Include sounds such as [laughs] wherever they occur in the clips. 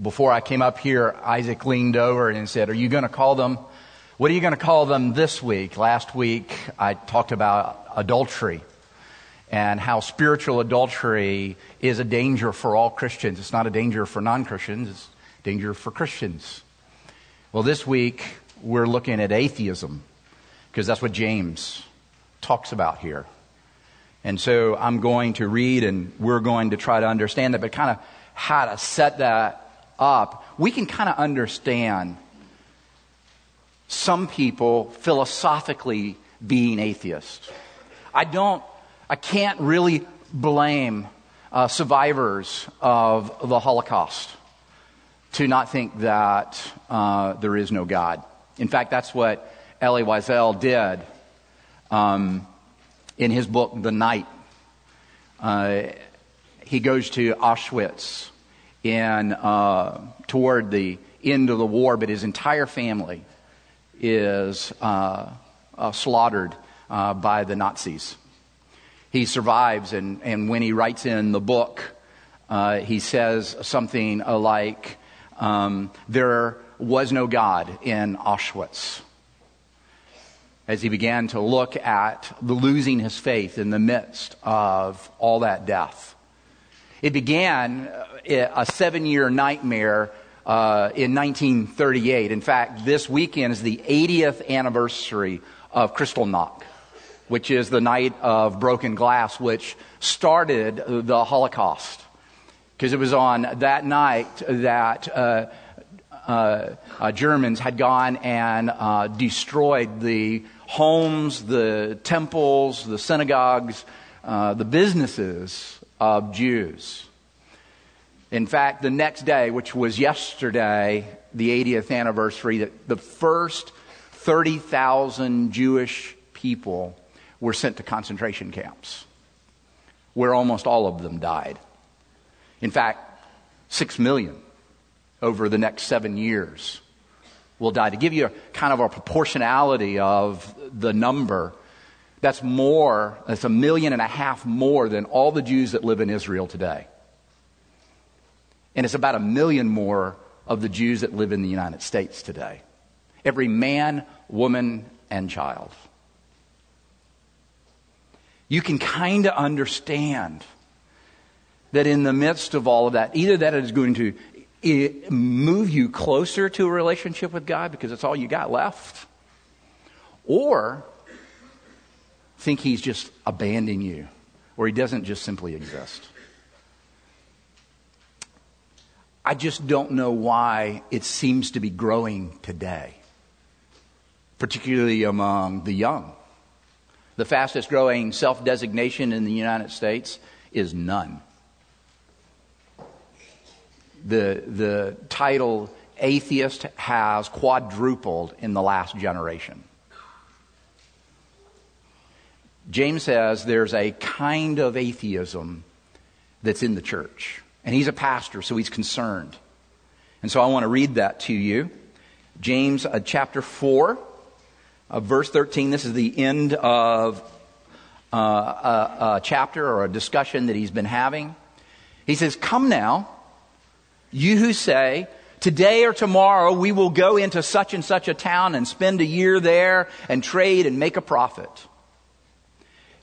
before I came up here, Isaac leaned over and said, Are you going to call them? What are you going to call them this week? Last week, I talked about adultery and how spiritual adultery is a danger for all Christians. It's not a danger for non Christians, it's a danger for Christians. Well, this week, we're looking at atheism because that's what James talks about here. And so I'm going to read and we're going to try to understand that, but kind of how to set that up, we can kind of understand some people philosophically being atheists. I don't, I can't really blame uh, survivors of the Holocaust to not think that uh, there is no God. In fact, that's what Elie Wiesel did um, in his book, The Night. Uh, he goes to Auschwitz in, uh, toward the end of the war, but his entire family is uh, uh, slaughtered uh, by the Nazis. He survives, and, and when he writes in the book, uh, he says something like, um, There was no God in Auschwitz. As he began to look at the losing his faith in the midst of all that death. It began uh, a seven year nightmare uh, in 1938. In fact, this weekend is the 80th anniversary of Kristallnacht, which is the night of broken glass, which started the Holocaust. Because it was on that night that uh, uh, uh, Germans had gone and uh, destroyed the homes, the temples, the synagogues, the businesses of Jews. In fact, the next day, which was yesterday, the 80th anniversary, the first 30,000 Jewish people were sent to concentration camps, where almost all of them died. In fact, six million over the next seven years will die. To give you a kind of a proportionality of the number, that's more, that's a million and a half more than all the Jews that live in Israel today. And it's about a million more of the Jews that live in the United States today. Every man, woman, and child. You can kind of understand that in the midst of all of that, either that is going to eh, move you closer to a relationship with God because it's all you got left, or think he's just abandoning you or he doesn't just simply exist. I just don't know why it seems to be growing today, particularly among the young. The fastest growing self designation in the United States is none. The, the title atheist has quadrupled in the last generation. James says there's a kind of atheism that's in the church. And he's a pastor, so he's concerned. And so I want to read that to you. James uh, chapter 4, uh, verse 13. This is the end of uh, a, a chapter or a discussion that he's been having. He says, Come now, you who say, Today or tomorrow we will go into such and such a town and spend a year there and trade and make a profit.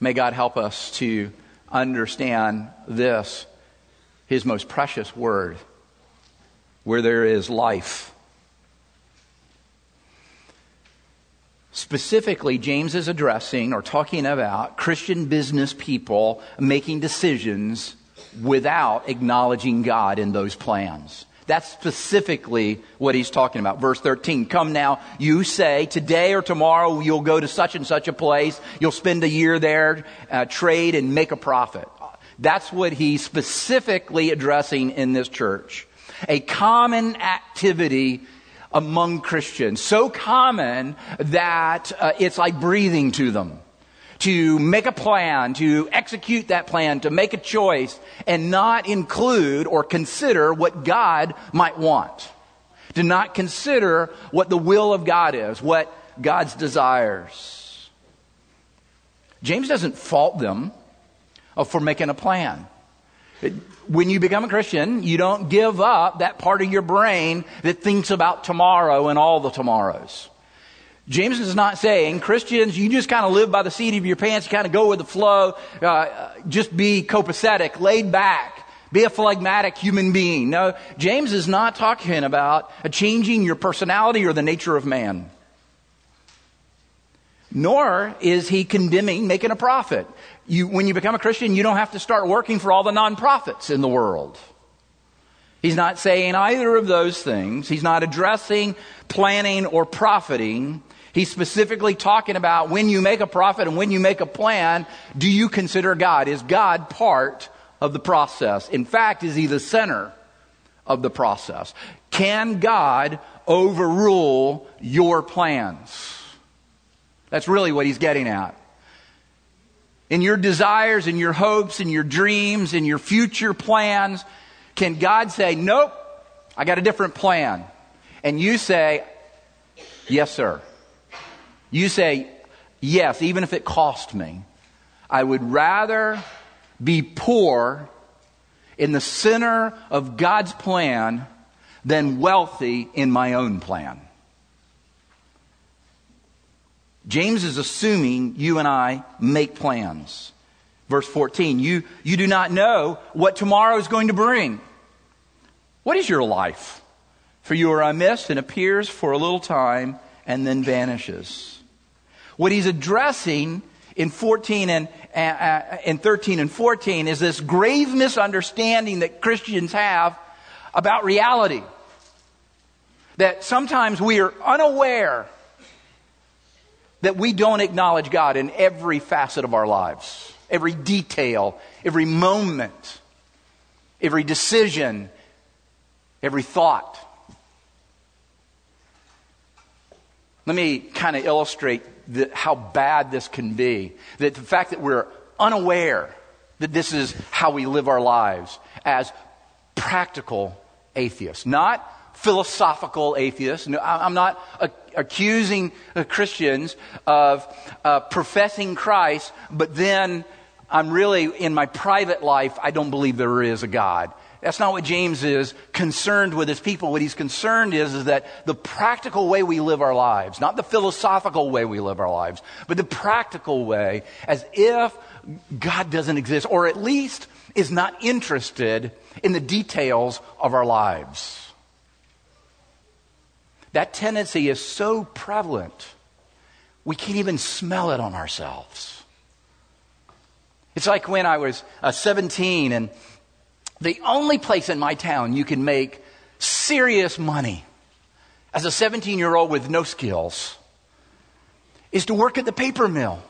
May God help us to understand this, His most precious word, where there is life. Specifically, James is addressing or talking about Christian business people making decisions without acknowledging God in those plans. That's specifically what he's talking about. Verse 13. Come now, you say, today or tomorrow you'll go to such and such a place. You'll spend a year there, uh, trade and make a profit. That's what he's specifically addressing in this church. A common activity among Christians, so common that uh, it's like breathing to them. To make a plan, to execute that plan, to make a choice, and not include or consider what God might want. To not consider what the will of God is, what God's desires. James doesn't fault them uh, for making a plan. When you become a Christian, you don't give up that part of your brain that thinks about tomorrow and all the tomorrows. James is not saying, Christians, you just kind of live by the seat of your pants, kind of go with the flow, uh, just be copacetic, laid back, be a phlegmatic human being. No, James is not talking about changing your personality or the nature of man. Nor is he condemning making a profit. You, when you become a Christian, you don't have to start working for all the nonprofits in the world. He's not saying either of those things. He's not addressing planning or profiting. He's specifically talking about when you make a profit and when you make a plan, do you consider God? Is God part of the process? In fact, is he the center of the process? Can God overrule your plans? That's really what he's getting at in your desires and your hopes and your dreams and your future plans, can God say, Nope, I got a different plan? And you say, Yes, sir. You say, Yes, even if it cost me. I would rather be poor in the center of God's plan than wealthy in my own plan. James is assuming you and I make plans. Verse 14, you, you do not know what tomorrow is going to bring. What is your life? For you are a mist and appears for a little time and then vanishes. What he's addressing in 14 and, uh, uh in 13 and 14 is this grave misunderstanding that Christians have about reality. That sometimes we are unaware that we don't acknowledge God in every facet of our lives, every detail, every moment, every decision, every thought. Let me kind of illustrate how bad this can be. That the fact that we're unaware that this is how we live our lives as practical atheists, not philosophical atheists. No, I'm not accusing Christians of uh, professing Christ, but then I'm really, in my private life, I don't believe there is a God. That's not what James is concerned with his people. What he's concerned is, is that the practical way we live our lives, not the philosophical way we live our lives, but the practical way, as if God doesn't exist, or at least is not interested in the details of our lives. That tendency is so prevalent, we can't even smell it on ourselves. It's like when I was uh, 17 and the only place in my town you can make serious money as a 17 year old with no skills is to work at the paper mill.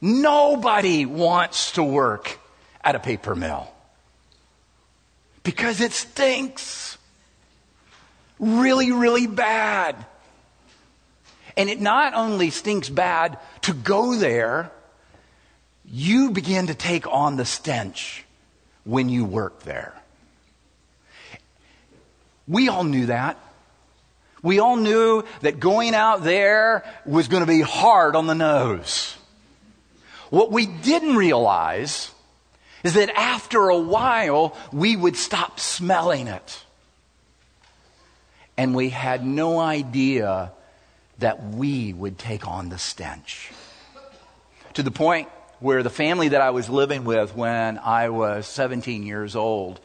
Nobody wants to work at a paper mill because it stinks really, really bad. And it not only stinks bad to go there, you begin to take on the stench when you work there. We all knew that. We all knew that going out there was going to be hard on the nose. What we didn't realize is that after a while, we would stop smelling it and we had no idea that we would take on the stench. To the point where the family that I was living with when I was 17 years old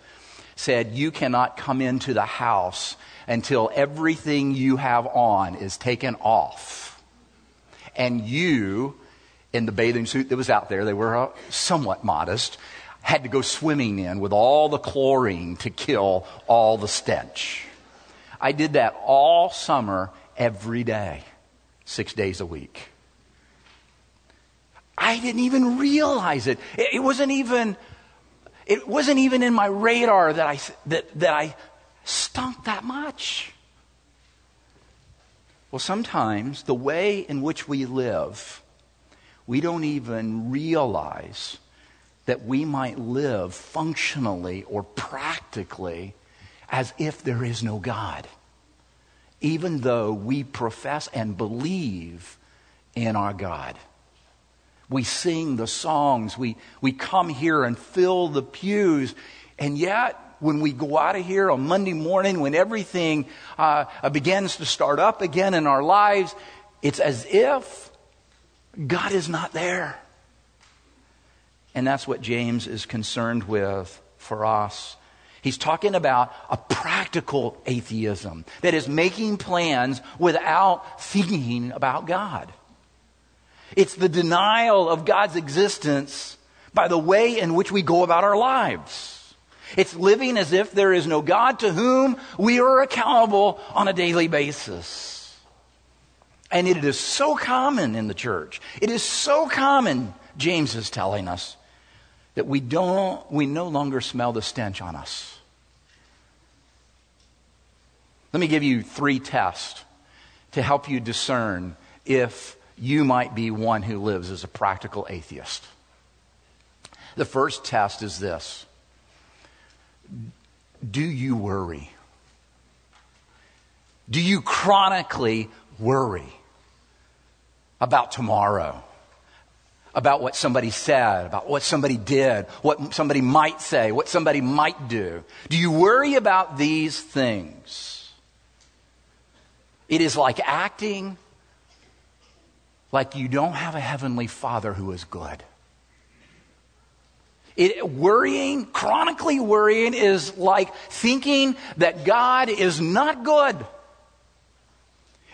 said, You cannot come into the house until everything you have on is taken off. And you, in the bathing suit that was out there, they were uh, somewhat modest, had to go swimming in with all the chlorine to kill all the stench. I did that all summer, every day, six days a week. I didn't even realize it. It, it wasn't even, it wasn't even in my radar that I, that, that I stunk that much. Well, sometimes the way in which we live, we don't even realize that we might live functionally or practically as if there is no God, even though we profess and believe in our God. We sing the songs, we, we come here and fill the pews, and yet when we go out of here on Monday morning, when everything uh, begins to start up again in our lives, it's as if God is not there. And that's what James is concerned with for us. He's talking about a practical atheism that is making plans without thinking about God. It's the denial of God's existence by the way in which we go about our lives. It's living as if there is no God to whom we are accountable on a daily basis. And it is so common in the church. It is so common, James is telling us, that we don't, we no longer smell the stench on us. Let me give you three tests to help you discern if you might be one who lives as a practical atheist. The first test is this Do you worry? Do you chronically worry about tomorrow? About what somebody said, about what somebody did, what somebody might say, what somebody might do? Do you worry about these things? It is like acting like you don't have a heavenly father who is good. It, worrying, chronically worrying, is like thinking that God is not good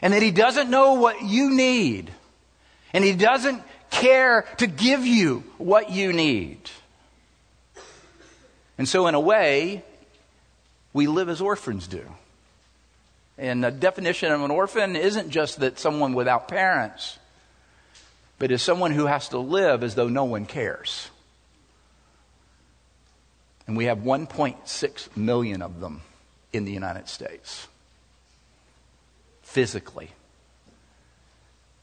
and that He doesn't know what you need and He doesn't care to give you what you need. And so, in a way, we live as orphans do. And the definition of an orphan isn't just that someone without parents but is someone who has to live as though no one cares. And we have 1.6 million of them in the United States, physically.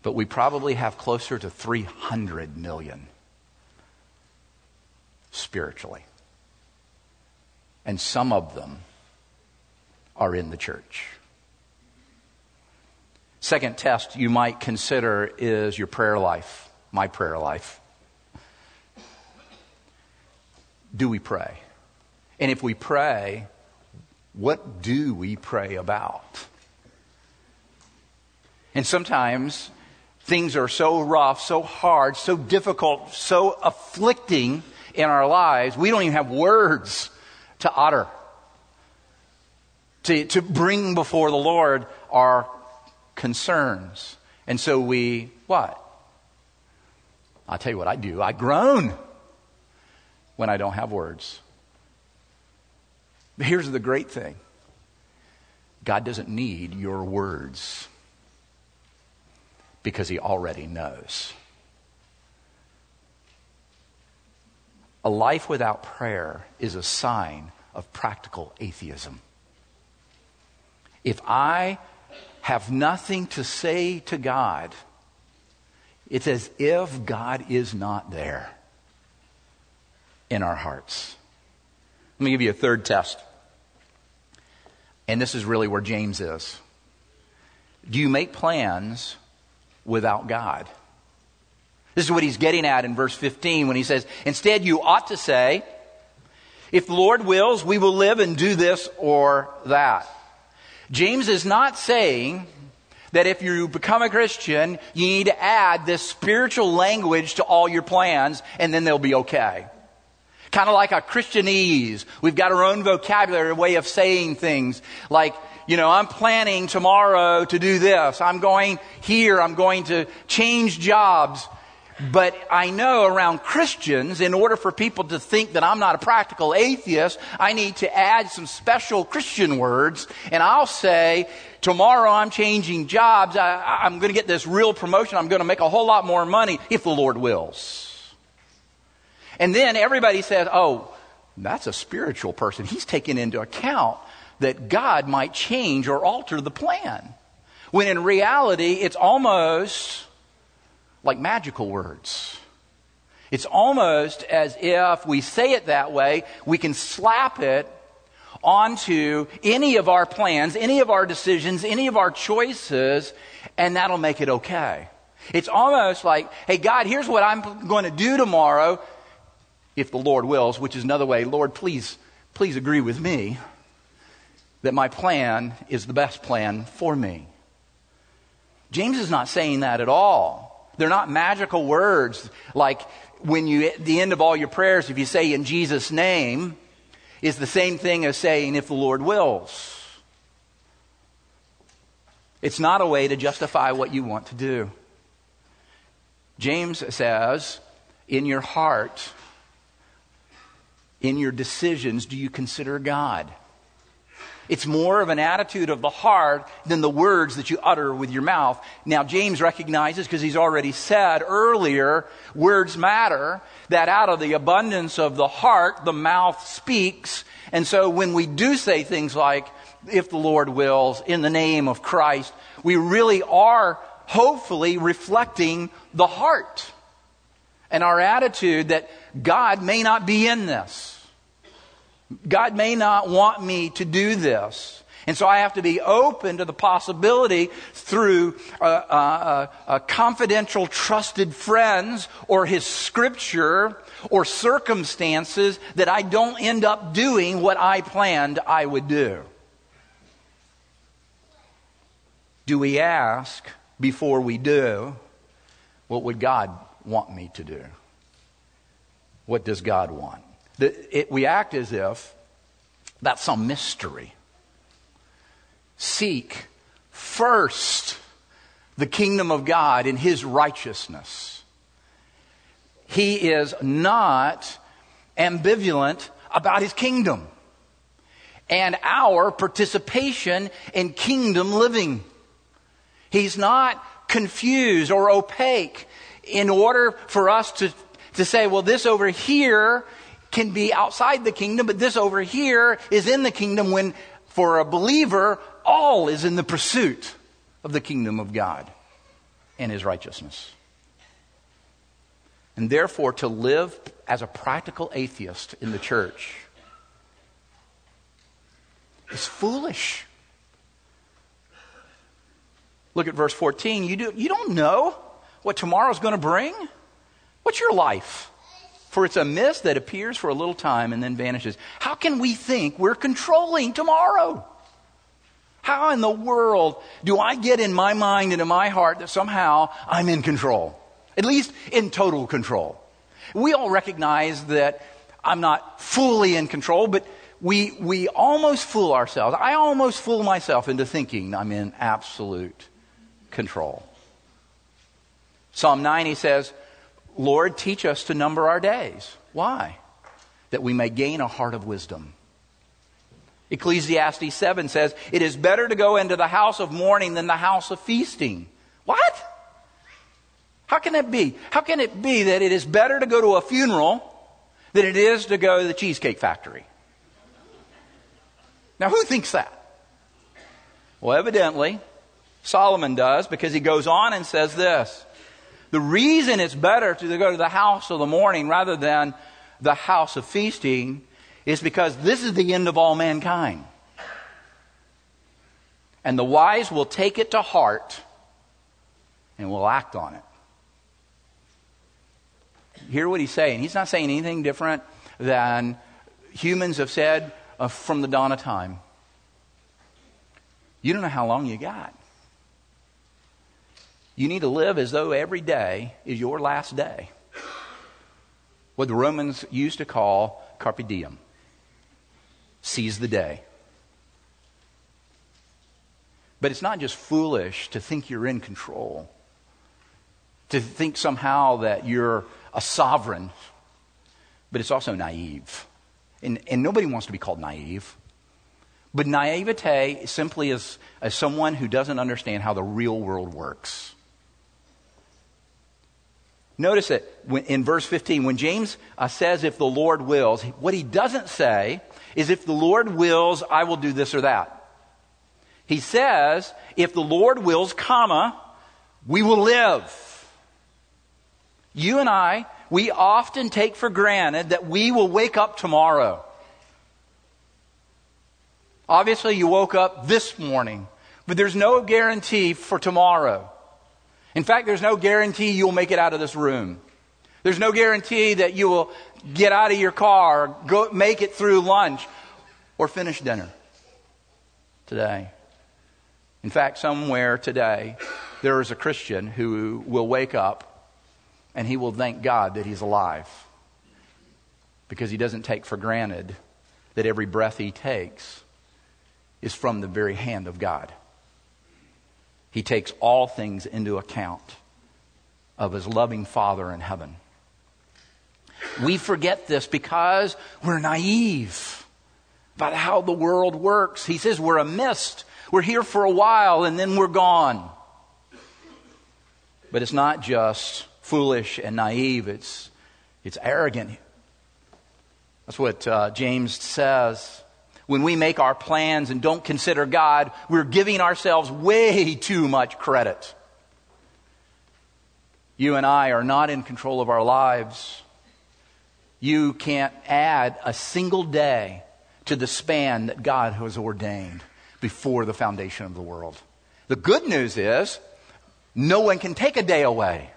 But we probably have closer to 300 million spiritually. And some of them are in the church. Second test you might consider is your prayer life, my prayer life. Do we pray? And if we pray, what do we pray about? And sometimes things are so rough, so hard, so difficult, so afflicting in our lives, we don't even have words to utter, to, to bring before the Lord our concerns. And so we, what? I'll tell you what I do. I groan when I don't have words. But here's the great thing God doesn't need your words because He already knows. A life without prayer is a sign of practical atheism. If I have nothing to say to God, it's as if God is not there in our hearts. Let me give you a third test. And this is really where James is. Do you make plans without God? This is what he's getting at in verse 15 when he says, Instead, you ought to say, If the Lord wills, we will live and do this or that. James is not saying that if you become a Christian, you need to add this spiritual language to all your plans and then they'll be okay. Kind of like a Christianese. We've got our own vocabulary, way of saying things. Like, you know, I'm planning tomorrow to do this. I'm going here. I'm going to change jobs. But I know around Christians, in order for people to think that I'm not a practical atheist, I need to add some special Christian words. And I'll say, tomorrow I'm changing jobs. I, am going to get this real promotion. I'm going to make a whole lot more money if the Lord wills. And then everybody says, oh, that's a spiritual person. He's taking into account that God might change or alter the plan. When in reality, it's almost like magical words. It's almost as if we say it that way, we can slap it onto any of our plans, any of our decisions, any of our choices, and that'll make it okay. It's almost like, hey, God, here's what I'm going to do tomorrow, if the Lord wills, which is another way, Lord, please, please agree with me that my plan is the best plan for me. James is not saying that at all. They're not magical words like when you, at the end of all your prayers, if you say in Jesus' name, is the same thing as saying if the Lord wills. It's not a way to justify what you want to do. James says, in your heart, in your decisions, do you consider God? It's more of an attitude of the heart than the words that you utter with your mouth. Now, James recognizes, because he's already said earlier, words matter, that out of the abundance of the heart, the mouth speaks. And so when we do say things like, if the Lord wills, in the name of Christ, we really are hopefully reflecting the heart and our attitude that God may not be in this. God may not want me to do this. And so I have to be open to the possibility through uh, uh, uh, confidential, trusted friends or his scripture or circumstances that I don't end up doing what I planned I would do. Do we ask before we do, what would God want me to do? What does God want? It, we act as if that's some mystery. Seek first the kingdom of God and his righteousness. He is not ambivalent about his kingdom and our participation in kingdom living. He's not confused or opaque in order for us to, to say, well, this over here can be outside the kingdom, but this over here is in the kingdom when for a believer, all is in the pursuit of the kingdom of God and his righteousness. And therefore, to live as a practical atheist in the church is foolish. Look at verse 14. You, do, you don't know what tomorrow's going to bring? What's your life? For it's a mist that appears for a little time and then vanishes. How can we think we're controlling tomorrow? How in the world do I get in my mind and in my heart that somehow I'm in control? At least in total control. We all recognize that I'm not fully in control, but we, we almost fool ourselves. I almost fool myself into thinking I'm in absolute control. Psalm 90 says, Lord, teach us to number our days. Why? That we may gain a heart of wisdom. Ecclesiastes 7 says, It is better to go into the house of mourning than the house of feasting. What? How can that be? How can it be that it is better to go to a funeral than it is to go to the Cheesecake Factory? Now, who thinks that? Well, evidently, Solomon does because he goes on and says this the reason it's better to go to the house of the mourning rather than the house of feasting is because this is the end of all mankind. And the wise will take it to heart and will act on it. Hear what he's saying. He's not saying anything different than humans have said uh, from the dawn of time. You don't know how long you got. You need to live as though every day is your last day. What the Romans used to call carpe diem seize the day. But it's not just foolish to think you're in control. to think somehow that you're a sovereign, but it's also naive. And, and nobody wants to be called naive. But naivete simply is as someone who doesn't understand how the real world works. Notice that in verse 15, when James uh, says, if the Lord wills, what he doesn't say is, if the Lord wills, I will do this or that. He says, if the Lord wills, comma, we will live. You and I, we often take for granted that we will wake up tomorrow. Obviously, you woke up this morning, but there's no guarantee for tomorrow. In fact, there's no guarantee you'll make it out of this room. There's no guarantee that you will get out of your car, go make it through lunch, or finish dinner today. In fact, somewhere today, there is a Christian who will wake up and he will thank God that he's alive because he doesn't take for granted that every breath he takes is from the very hand of God. He takes all things into account of his loving Father in heaven. We forget this because we're naive about how the world works. He says we're a mist. We're here for a while and then we're gone. But it's not just foolish and naive, it's, it's arrogant. That's what uh, James says. When we make our plans and don't consider God, we're giving ourselves way too much credit. You and I are not in control of our lives. You can't add a single day to the span that God has ordained before the foundation of the world. The good news is no one can take a day away.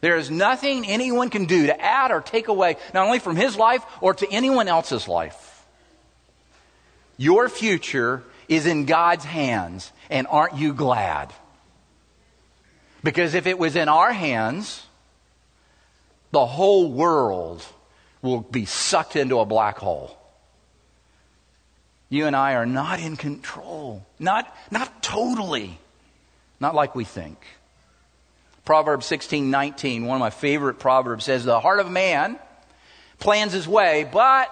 There is nothing anyone can do to add or take away, not only from his life or to anyone else's life. Your future is in God's hands, and aren't you glad? Because if it was in our hands, the whole world will be sucked into a black hole. You and I are not in control. Not, not totally. Not like we think. Proverbs 16, 19, one of my favorite proverbs says, The heart of man plans his way, but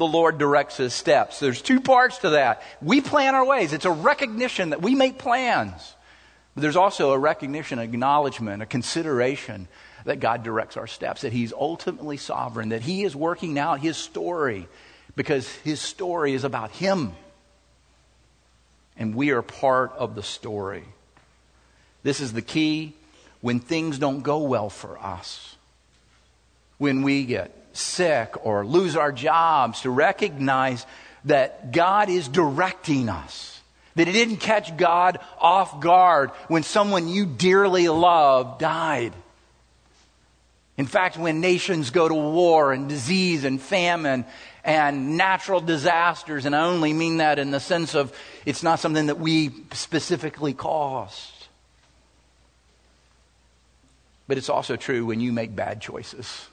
the Lord directs his steps. There's two parts to that. We plan our ways. It's a recognition that we make plans. But there's also a recognition, acknowledgement, a consideration that God directs our steps, that He's ultimately sovereign, that He is working out His story because His story is about Him. And we are part of the story. This is the key when things don't go well for us. When we get sick or lose our jobs, to recognize that God is directing us. That it didn't catch God off guard when someone you dearly love died. In fact, when nations go to war and disease and famine and natural disasters, and I only mean that in the sense of it's not something that we specifically caused. But it's also true when you make bad choices.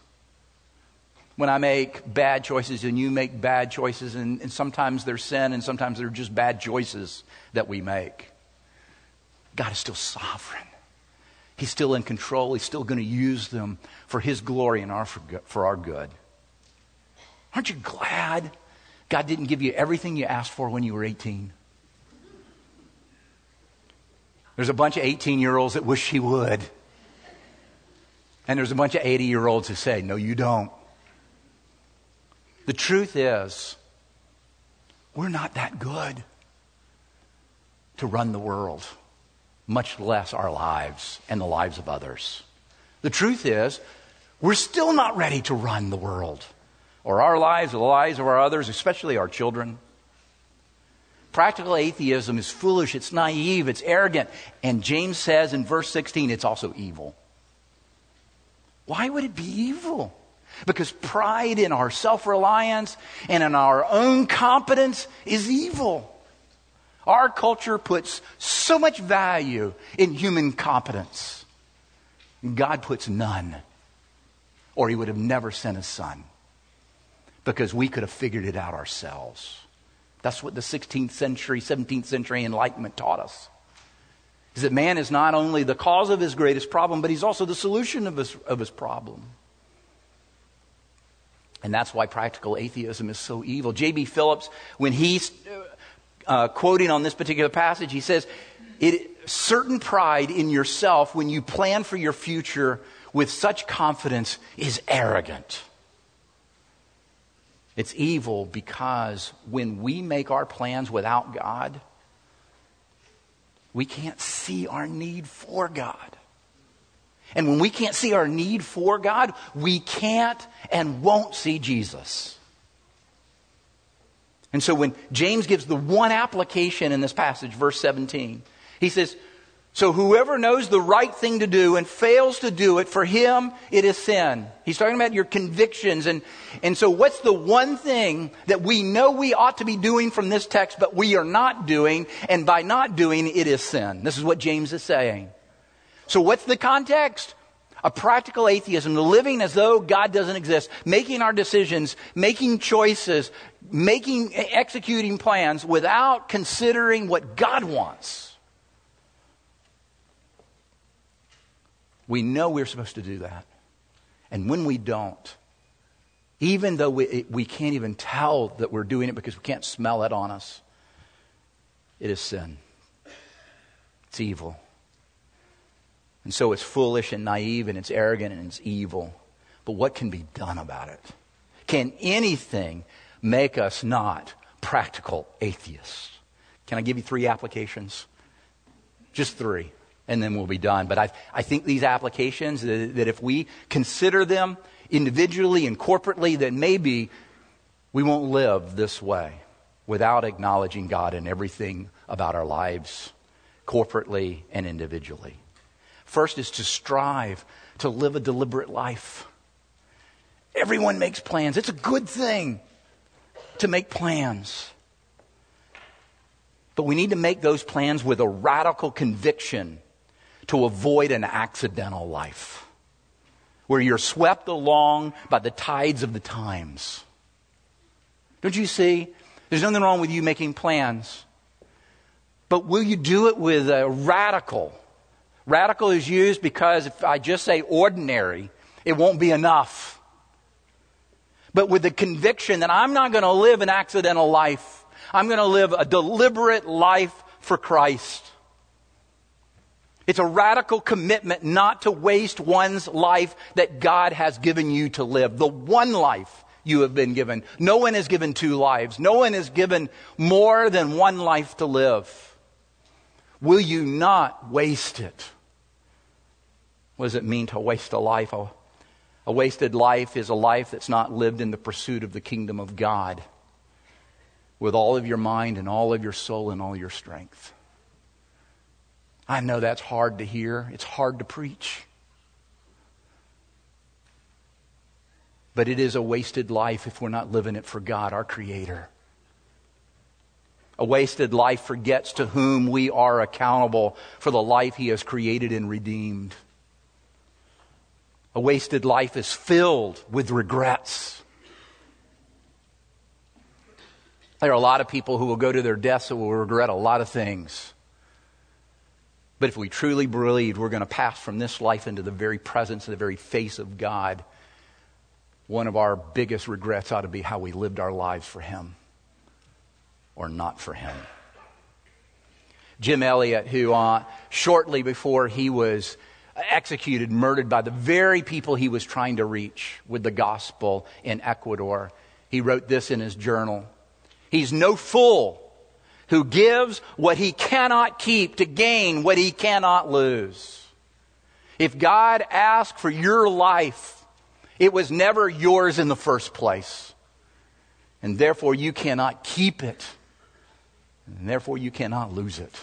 When I make bad choices and you make bad choices, and, and sometimes they're sin and sometimes they're just bad choices that we make. God is still sovereign. He's still in control. He's still going to use them for His glory and our, for our good. Aren't you glad God didn't give you everything you asked for when you were 18? There's a bunch of 18 year olds that wish He would. And there's a bunch of 80 year olds who say, No, you don't. The truth is, we're not that good to run the world much less our lives and the lives of others. The truth is, we're still not ready to run the world or our lives or the lives of our others, especially our children. Practical atheism is foolish, it's naive, it's arrogant. And James says in verse 16, it's also evil. Why would it be evil? Because pride in our self reliance and in our own competence is evil. Our culture puts so much value in human competence. God puts none, or He would have never sent His Son because we could have figured it out ourselves. That's what the 16th century, 17th century Enlightenment taught us. is that man is not only the cause of his greatest problem, but he's also the solution of his, of his problem. And that's why practical atheism is so evil. J.B. Phillips, when he's uh, quoting on this particular passage, he says, certain pride in yourself when you plan for your future with such confidence is arrogant. It's evil because when we make our plans without God, we can't see our need for God. And when we can't see our need for God, we can't and won't see Jesus. And so when James gives the one application in this passage, verse 17, he says, so whoever knows the right thing to do and fails to do it, for him it is sin. He's talking about your convictions. And, and so what's the one thing that we know we ought to be doing from this text, but we are not doing, and by not doing, it is sin. This is what James is saying. So what's the context? A practical atheism, living as though God doesn't exist, making our decisions, making choices, making, executing plans without considering what God wants. We know we're supposed to do that. And when we don't, even though we, we can't even tell that we're doing it because we can't smell it on us, it is sin. It's evil. And so it's foolish and naive and it's arrogant and it's evil. But what can be done about it? Can anything make us not practical atheists? Can I give you three applications? Just three and then we'll be done. But I, I think these applications, that, that if we consider them individually and corporately, that maybe we won't live this way without acknowledging God in everything about our lives, corporately and individually. First is to strive to live a deliberate life. Everyone makes plans. It's a good thing to make plans. But we need to make those plans with a radical conviction to avoid an accidental life where you're swept along by the tides of the times. Don't you see? There's nothing wrong with you making plans. But will you do it with a radical? Radical is used because if I just say ordinary, it won't be enough. But with the conviction that I'm not going to live an accidental life, I'm going to live a deliberate life for Christ. It's a radical commitment not to waste one's life that God has given you to live. The one life you have been given. No one is given two lives. No one is given more than one life to live. Will you not waste it? What does it mean to waste a life? A, a wasted life is a life that's not lived in the pursuit of the kingdom of God with all of your mind and all of your soul and all your strength. I know that's hard to hear, it's hard to preach. But it is a wasted life if we're not living it for God, our Creator. A wasted life forgets to whom we are accountable for the life He has created and redeemed. A wasted life is filled with regrets. There are a lot of people who will go to their deaths and will regret a lot of things. But if we truly believe we're going to pass from this life into the very presence and the very face of God, one of our biggest regrets ought to be how we lived our lives for Him or not for Him. Jim Elliot, who uh, shortly before he was executed, murdered by the very people he was trying to reach with the gospel in Ecuador, he wrote this in his journal. He's no fool who gives what he cannot keep to gain what he cannot lose. If God asked for your life, it was never yours in the first place. And therefore you cannot keep it. And therefore you cannot lose it.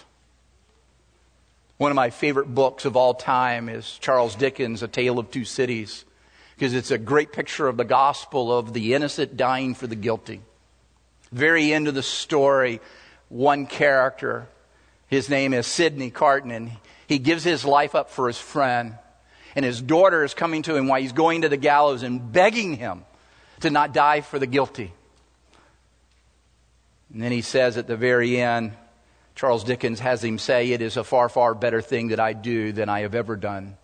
One of my favorite books of all time is Charles Dickens' A Tale of Two Cities, because it's a great picture of the gospel of the innocent dying for the guilty. Very end of the story, one character. His name is Sidney Carton, and he gives his life up for his friend. And his daughter is coming to him while he's going to the gallows and begging him to not die for the guilty. And then he says at the very end, Charles Dickens has him say, It is a far, far better thing that I do than I have ever done,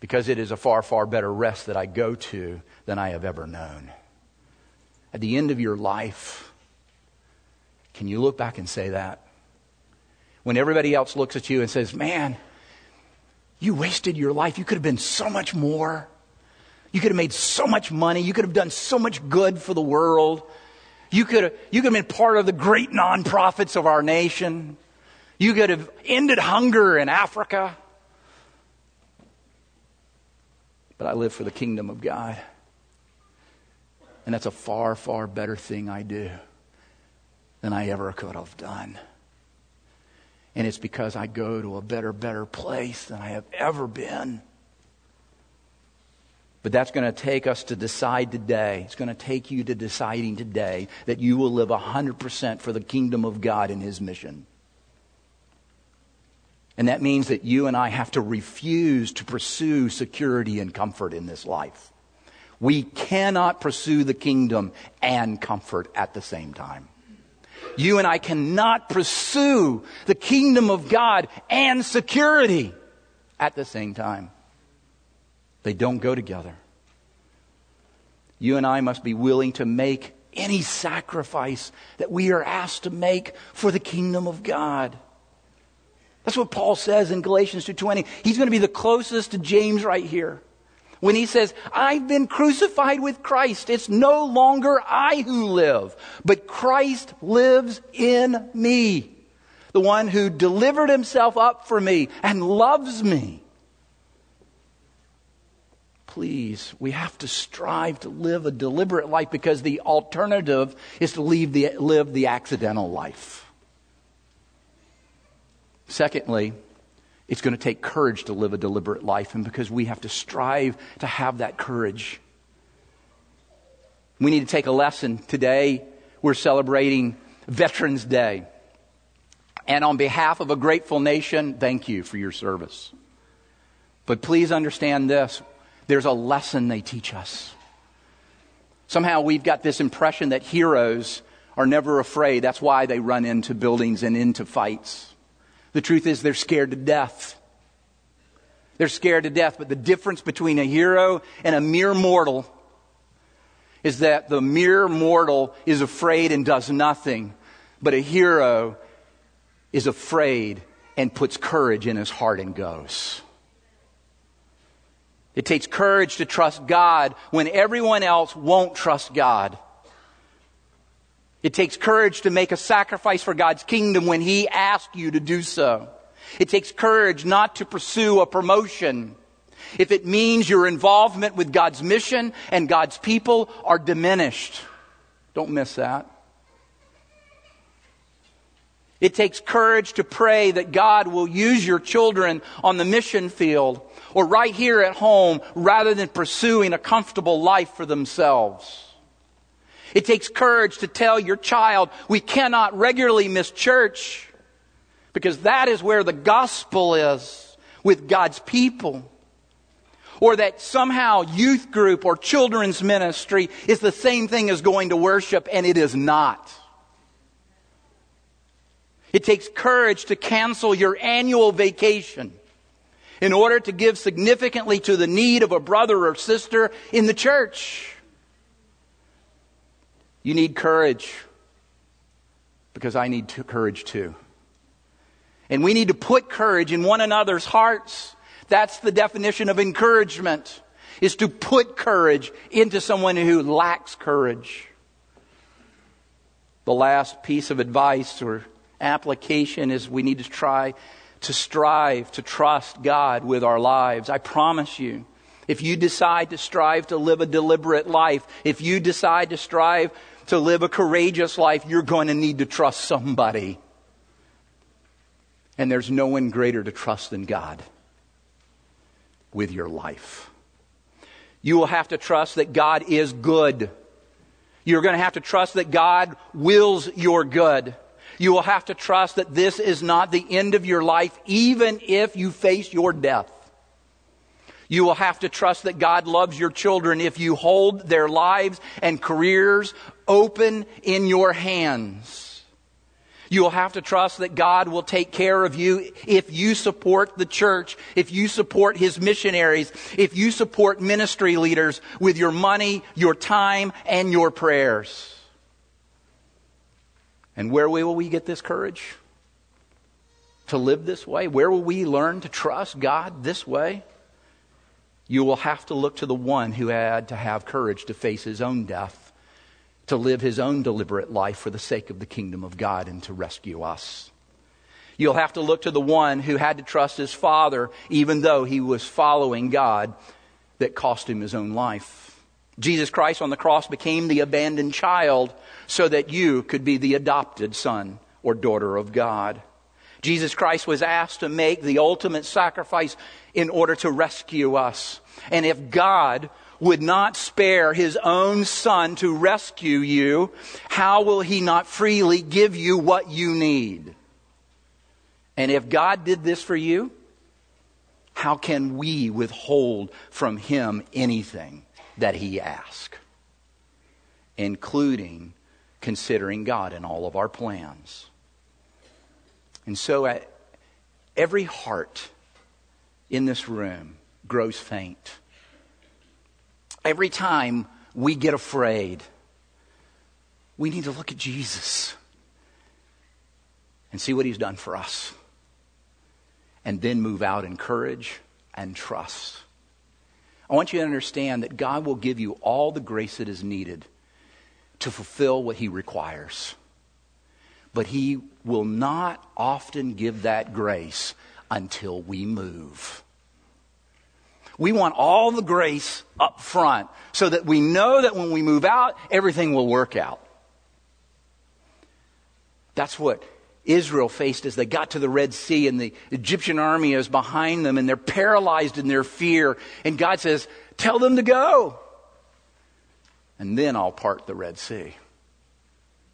because it is a far, far better rest that I go to than I have ever known. At the end of your life, can you look back and say that? When everybody else looks at you and says, Man, you wasted your life. You could have been so much more. You could have made so much money. You could have done so much good for the world. You could have, you could have been part of the great nonprofits of our nation. You could have ended hunger in Africa. But I live for the kingdom of God. And that's a far, far better thing I do than I ever could have done. And it's because I go to a better, better place than I have ever been. But that's going to take us to decide today. It's going to take you to deciding today that you will live 100% for the kingdom of God and His mission. And that means that you and I have to refuse to pursue security and comfort in this life. We cannot pursue the kingdom and comfort at the same time. You and I cannot pursue the kingdom of God and security at the same time. They don't go together. You and I must be willing to make any sacrifice that we are asked to make for the kingdom of God. That's what Paul says in Galatians 2:20. He's going to be the closest to James right here. When he says, I've been crucified with Christ, it's no longer I who live, but Christ lives in me. The one who delivered himself up for me and loves me please, we have to strive to live a deliberate life because the alternative is to the, live the accidental life. Secondly, it's going to take courage to live a deliberate life, and because we have to strive to have that courage. We need to take a lesson today. We're celebrating Veterans Day. And on behalf of a grateful nation, thank you for your service. But please understand this there's a lesson they teach us. Somehow we've got this impression that heroes are never afraid. That's why they run into buildings and into fights. The truth is, they're scared to death. They're scared to death. But the difference between a hero and a mere mortal is that the mere mortal is afraid and does nothing, but a hero is afraid and puts courage in his heart and goes. It takes courage to trust God when everyone else won't trust God. It takes courage to make a sacrifice for God's kingdom when He asks you to do so. It takes courage not to pursue a promotion if it means your involvement with God's mission and God's people are diminished. Don't miss that. It takes courage to pray that God will use your children on the mission field or right here at home rather than pursuing a comfortable life for themselves. It takes courage to tell your child we cannot regularly miss church because that is where the gospel is with God's people. Or that somehow youth group or children's ministry is the same thing as going to worship and it is not. It takes courage to cancel your annual vacation in order to give significantly to the need of a brother or sister in the church. You need courage because I need courage too. And we need to put courage in one another's hearts. That's the definition of encouragement, is to put courage into someone who lacks courage. The last piece of advice or application is we need to try to strive to trust God with our lives. I promise you, if you decide to strive to live a deliberate life, if you decide to strive to live a courageous life, you're going to need to trust somebody. And there's no one greater to trust than God with your life. You will have to trust that God is good. You're going to have to trust that God wills your good. You will have to trust that this is not the end of your life, even if you face your death. You will have to trust that God loves your children if you hold their lives and careers open in your hands. You'll have to trust that God will take care of you if you support the church, if you support His missionaries, if you support ministry leaders with your money, your time, and your prayers. And where will we get this courage? To live this way? Where will we learn to trust God this way? You will have to look to the one who had to have courage to face his own death, to live his own deliberate life for the sake of the kingdom of God and to rescue us. You'll have to look to the one who had to trust his father, even though he was following God, that cost him his own life. Jesus Christ on the cross became the abandoned child so that you could be the adopted son or daughter of God. Jesus Christ was asked to make the ultimate sacrifice in order to rescue us. And if God would not spare his own son to rescue you, how will he not freely give you what you need? And if God did this for you, how can we withhold from him anything that he asks, including considering God in all of our plans? And so at every heart in this room grows faint. Every time we get afraid, we need to look at Jesus and see what he's done for us. And then move out in courage and trust. I want you to understand that God will give you all the grace that is needed to fulfill what he requires but He will not often give that grace until we move. We want all the grace up front so that we know that when we move out, everything will work out. That's what Israel faced as they got to the Red Sea and the Egyptian army is behind them and they're paralyzed in their fear. And God says, Tell them to go. And then I'll part the Red Sea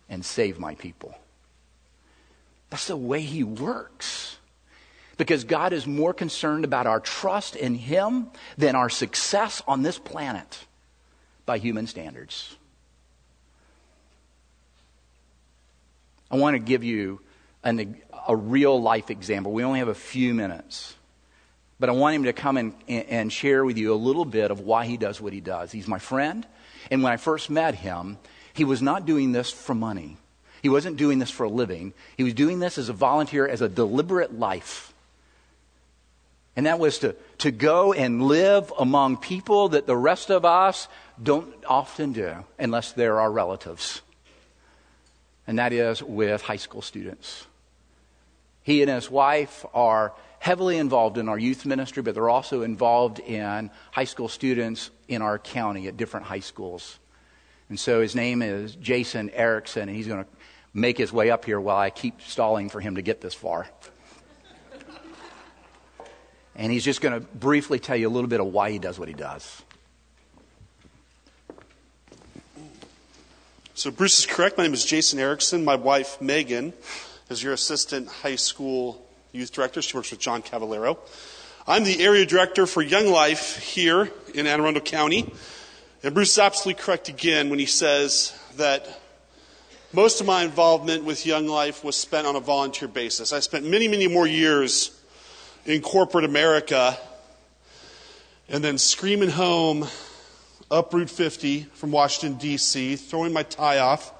and save my people. That's the way He works. Because God is more concerned about our trust in Him than our success on this planet by human standards. I want to give you an, a real life example. We only have a few minutes. But I want him to come and, and share with you a little bit of why he does what he does. He's my friend. And when I first met him, he was not doing this for money. He wasn't doing this for a living. He was doing this as a volunteer, as a deliberate life. And that was to, to go and live among people that the rest of us don't often do unless they're our relatives. And that is with high school students. He and his wife are heavily involved in our youth ministry, but they're also involved in high school students in our county at different high schools. And so his name is Jason Erickson, and he's going to make his way up here while I keep stalling for him to get this far. And he's just going to briefly tell you a little bit of why he does what he does. So, Bruce is correct. My name is Jason Erickson. My wife, Megan, is your assistant high school youth director. She works with John Cavallero. I'm the area director for Young Life here in Anne Arundel County. And Bruce is absolutely correct again when he says that most of my involvement with Young Life was spent on a volunteer basis. I spent many, many more years in corporate America and then screaming home up Route 50 from Washington, D.C., throwing my tie off,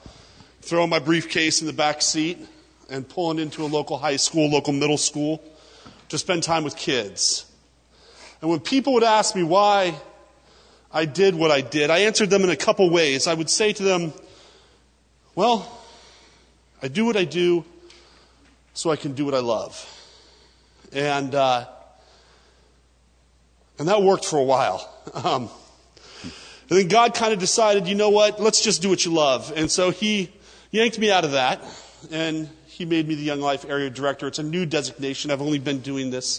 throwing my briefcase in the back seat, and pulling into a local high school, local middle school to spend time with kids. And when people would ask me why I did what I did, I answered them in a couple ways. I would say to them, well, I do what I do so I can do what I love. And, uh, and that worked for a while. [laughs] Um, and then God kind of decided, you know what, let's just do what you love. And so He yanked me out of that, and He made me the Young Life Area Director. It's a new designation. I've only been doing this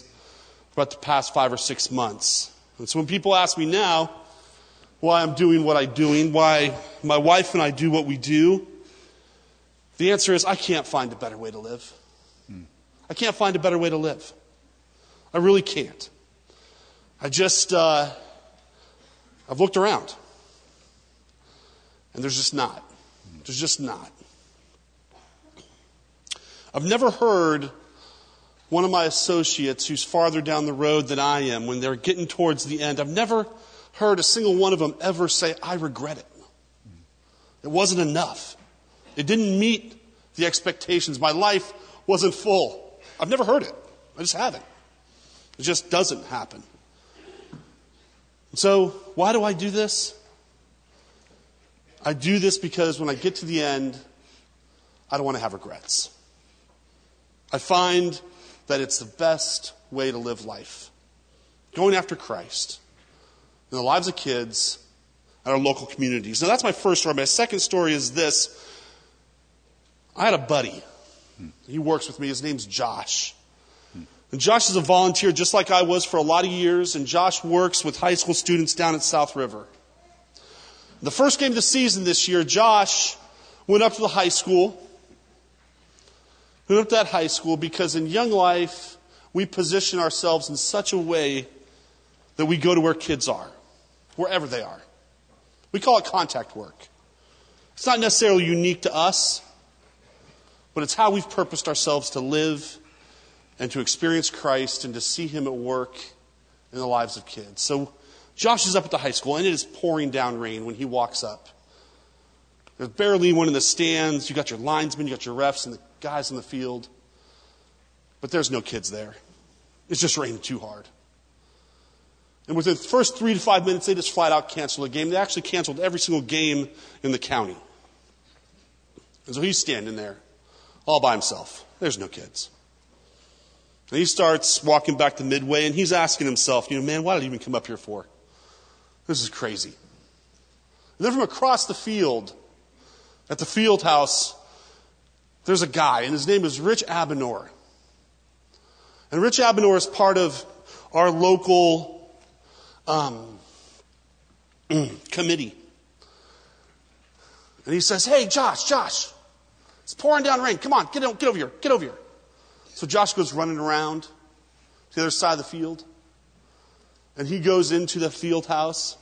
for about the past five or six months. And so when people ask me now why I'm doing what I'm doing, why my wife and I do what we do, the answer is I can't find a better way to live. I can't find a better way to live. I really can't. I just, uh, I've looked around. And there's just not. There's just not. I've never heard one of my associates who's farther down the road than I am when they're getting towards the end. I've never heard a single one of them ever say, I regret it. It wasn't enough. It didn't meet the expectations. My life wasn't full. I've never heard it. I just haven't. It just doesn't happen. So, why do I do this? I do this because when I get to the end, I don't want to have regrets. I find that it's the best way to live life. Going after Christ in the lives of kids and our local communities. Now, that's my first story. My second story is this I had a buddy. He works with me. His name's Josh. And Josh is a volunteer just like I was for a lot of years, and Josh works with high school students down at South River. The first game of the season this year, Josh went up to the high school. Went up to that high school because in young life, we position ourselves in such a way that we go to where kids are, wherever they are. We call it contact work. It's not necessarily unique to us, but it's how we've purposed ourselves to live and to experience Christ and to see Him at work in the lives of kids. So Josh is up at the high school, and it is pouring down rain when he walks up. There's barely anyone in the stands. You got your linesmen, you got your refs, and the guys in the field. But there's no kids there. It's just raining too hard. And within the first three to five minutes, they just flat out canceled the game. They actually canceled every single game in the county. And so he's standing there all by himself. There's no kids. And he starts walking back to Midway and he's asking himself, you know, man, why did I even come up here for? This is crazy. And then from across the field, at the field house, there's a guy, and his name is Rich Abinor. And Rich Abinor is part of our local um, [clears throat] committee. And he says, Hey, Josh, Josh, it's pouring down rain. Come on, get, get over here, get over here. So Josh goes running around to the other side of the field. And he goes into the field house,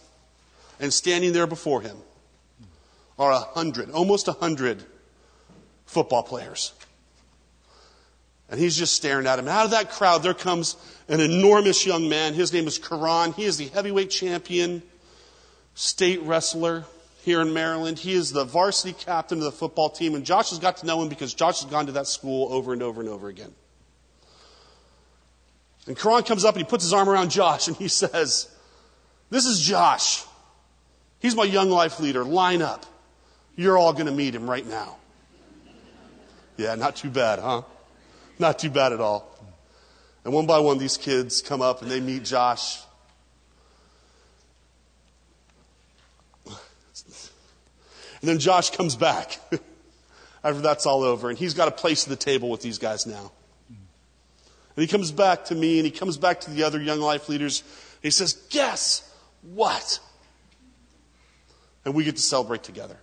and standing there before him are a hundred, almost a hundred football players. And he's just staring at him. Out of that crowd, there comes an enormous young man. His name is Karan. He is the heavyweight champion, state wrestler here in Maryland. He is the varsity captain of the football team. And Josh has got to know him because Josh has gone to that school over and over and over again. And Karan comes up and he puts his arm around Josh and he says, This is Josh. He's my young life leader. Line up. You're all going to meet him right now. Yeah, not too bad, huh? Not too bad at all. And one by one, these kids come up and they meet Josh. And then Josh comes back [laughs] after that's all over, and he's got a place at the table with these guys now. And he comes back to me and he comes back to the other young life leaders. he says, Guess what? And we get to celebrate together.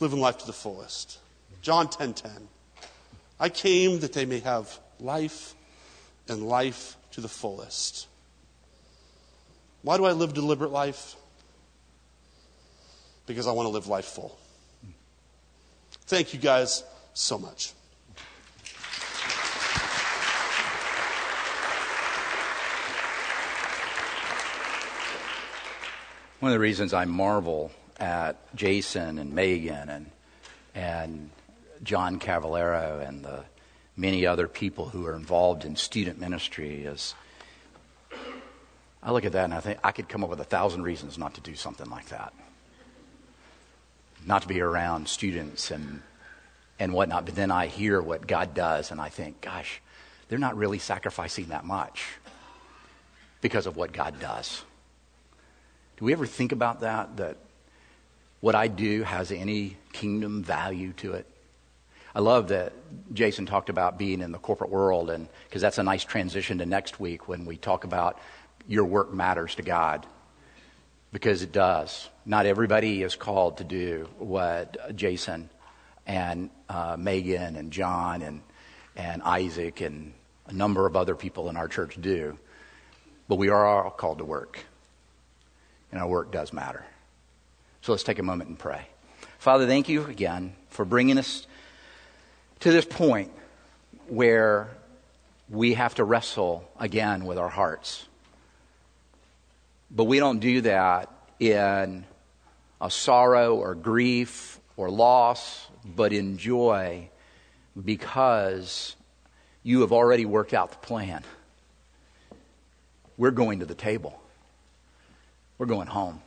Living life to the fullest. John 10:10. 10, 10. I came that they may have life and life to the fullest. Why do I live deliberate life? Because I want to live life full. Thank you guys so much. One of the reasons I marvel at Jason and Megan and and John Cavallero and the many other people who are involved in student ministry is I look at that and I think I could come up with a thousand reasons not to do something like that. Not to be around students and and whatnot, but then I hear what God does and I think, gosh, they're not really sacrificing that much because of what God does. Do we ever think about that? That what I do has any kingdom value to it? I love that Jason talked about being in the corporate world, and because that's a nice transition to next week when we talk about your work matters to God, because it does. Not everybody is called to do what Jason and uh, Megan and John and and Isaac and a number of other people in our church do, but we are all called to work and our work does matter. So let's take a moment and pray. Father, thank you again for bringing us to this point where we have to wrestle again with our hearts. But we don't do that in a sorrow or grief or loss, but in joy because you have already worked out the plan. We're going to the table. We're going home.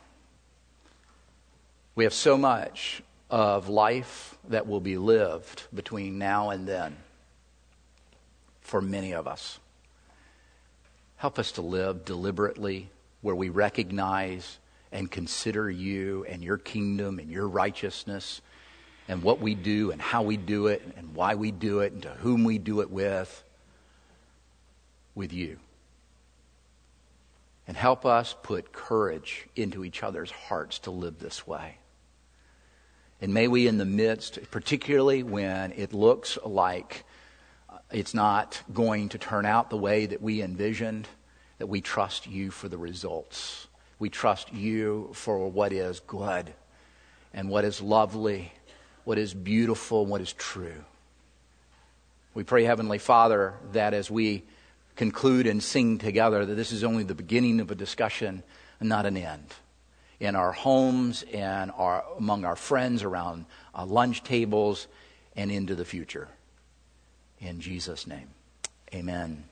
We have so much of life that will be lived between now and then for many of us. Help us to live deliberately where we recognize and consider you and your kingdom and your righteousness and what we do and how we do it and why we do it and to whom we do it with, with you. And help us put courage into each other's hearts to live this way. And may we, in the midst, particularly when it looks like uh, it's not going to turn out the way that we envisioned, that we trust you for the results. We trust you for what is good and what is lovely, what is beautiful, and what is true. We pray, Heavenly Father, that as we conclude and sing together, that this is only the beginning of a discussion and not an end. In our homes and our, among our friends, around uh, lunch tables, and into the future. In Jesus' name, amen.